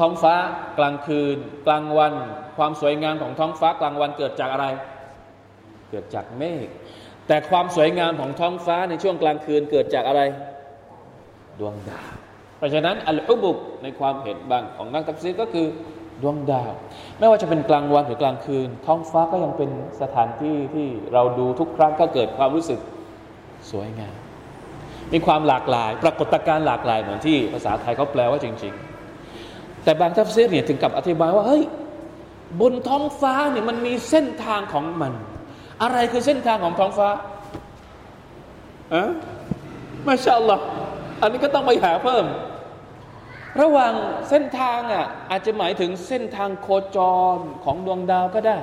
ท้องฟ้ากลางคืน กลางวัน ความสวยงามของท้องฟ้ากลางวันเกิดจากอะไร เกิดจากเมฆแต่ความสวยงามของท้องฟ้าในช่วงกลางคืนเกิดจากอะไร ดวงดาว เพราะฉะนั้นอัลฮุบุบในความเห็นบางของนักตัฟซีก็คือดวงดาว ไม่ว่าจะเป็นกลางวันหรือกลางคืน ท้องฟ้าก็ยังเป็นสถานที่ที่เราดูทุกครั้งก็เกิดความรู้สึกสวยงาม มีความหลากหลาย ปรากฏการณ์หลากหลายเหมือนที่ภาษาไทยเขาแปลว่าจริง ๆ แต่บางทัฟซีรเนี่ยถึงกับอธิบายว่าเฮ้ยบนท้องฟ้าเนี่ยมันมีเส้นทางของมัน อะไรคือเส้นทางของท้องฟ้าอะมาชาอัลลอฮ์อันนี้ก็ต้องไปหาเพิ่ม ระหว่างเส้นทางอะอาจจะหมายถึงเส้นทางโคจรของดวงดาวก็ได้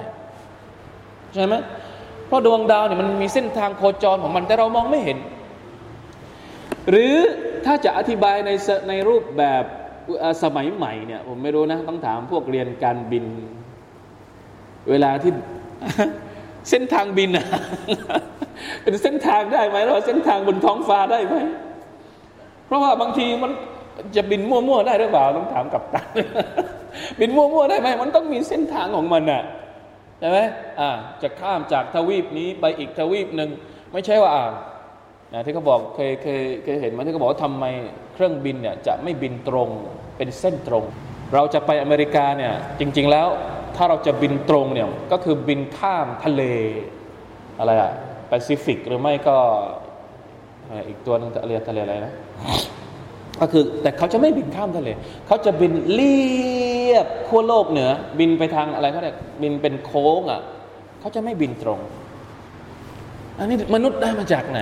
ใช่ไหมเพราะดวงดาวเนี่ยมันมีเส้นทางโคจรของมันแต่เรามองไม่เห็น หรือถ้าจะอธิบายในในรูปแบบ สมัยใหม่เนี่ยผมไม่รู้นะ ต้องถามพวกเรียนการบิน เวลาที่เส้นทางบินอะเป็นเส้นทางได้ไหมหรือว่าเส้นทางบนท้องฟ้าได้ไหมเพราะว่าบางทีมันจะบินมั่วๆได้หรือเปล่าต้องถามกับตันบินมั่วๆได้ไหมมันต้องมีเส้นทางของมันอะใช่ไหมอ่าจะข้ามจากทวีปนี้ไปอีกทวีปหนึ่งไม่ใช่ว่าอ่า นะที่เขาบอกเคยเคยเคยเห็นมาที่เขาบอกว่าทำไมเครื่องบินเนี่ยจะไม่บินตรงเป็นเส้นตรง เราจะไปอเมริกาเนี่ยจริง ๆแล้วถ้าเราจะบินตรงเนี่ยก็คือบินข้ามทะเลอะไรอะแปซิฟิกหรือไม่ก็อีกตัวนึงทะเลทะเลอะไรนะก็คือแต่เขาจะไม่บินข้ามทะเลเขาจะบินเลียบขั้วโลกเหนือ บินไปทางอะไรเขาเรียกบินเป็นโค้งอะเขาจะไม่บินตรง อันนี้มนุษย์ได้มาจากไหน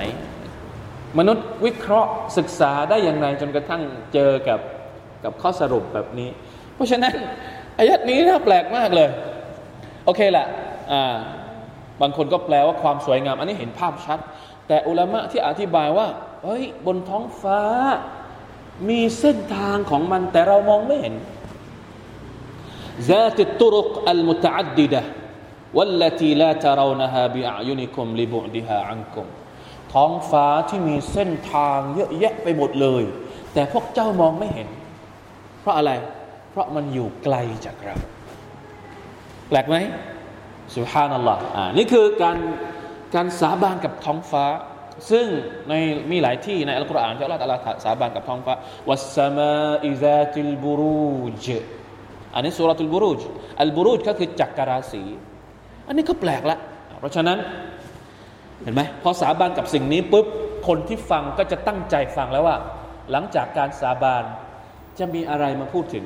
มนุษย์วิเคราะห์ศึกษาได้อย่างไรจนกระทั่งเจอกับกับข้อสรุปแบบนี้ เพราะฉะนั้นอายัดนี้น่าแปลกมากเลย โอเคแหละอ่าบางคนก็แปลว่าความสวยงาม อันนี้เห็นภาพชัด แต่อุลามะที่อธิบายว่าเฮ้ยบนท้องฟ้ามีเส้นทางของมันแต่เรามองไม่เห็น ذات الطرق المتعددة والتي لا ترونها بأعينكم لبعدها عنكم ท้องฟ้าที่มีเส้นทางเยอะแยะไปหมดเลย แต่พวกเจ้ามองไม่เห็น เพราะอะไร เพราะมันอยู่ไกลจากเรา แปลกไหมสุฮานัลลอฮ์อ่านี่คือการการสาบานกับท้องฟ้า ซึ่งในมีหลายที่ในอัลกุรอานที่อัลลอฮฺตะลสาบานกับท้องฟ้าวัสสมาอิซาติลบุรูจอันนี้สุรตุลบุรูจอัลบุรูจก็คือจักรราศี อันนี้ก็แปลกละ เพราะฉะนั้น เห็นไหมพอสาบานกับสิ่งนี้ปุ๊บคนที่ฟังก็จะตั้งใจฟังแล้วว่า หลังจากการสาบานจะมีอะไรมาพูดถึง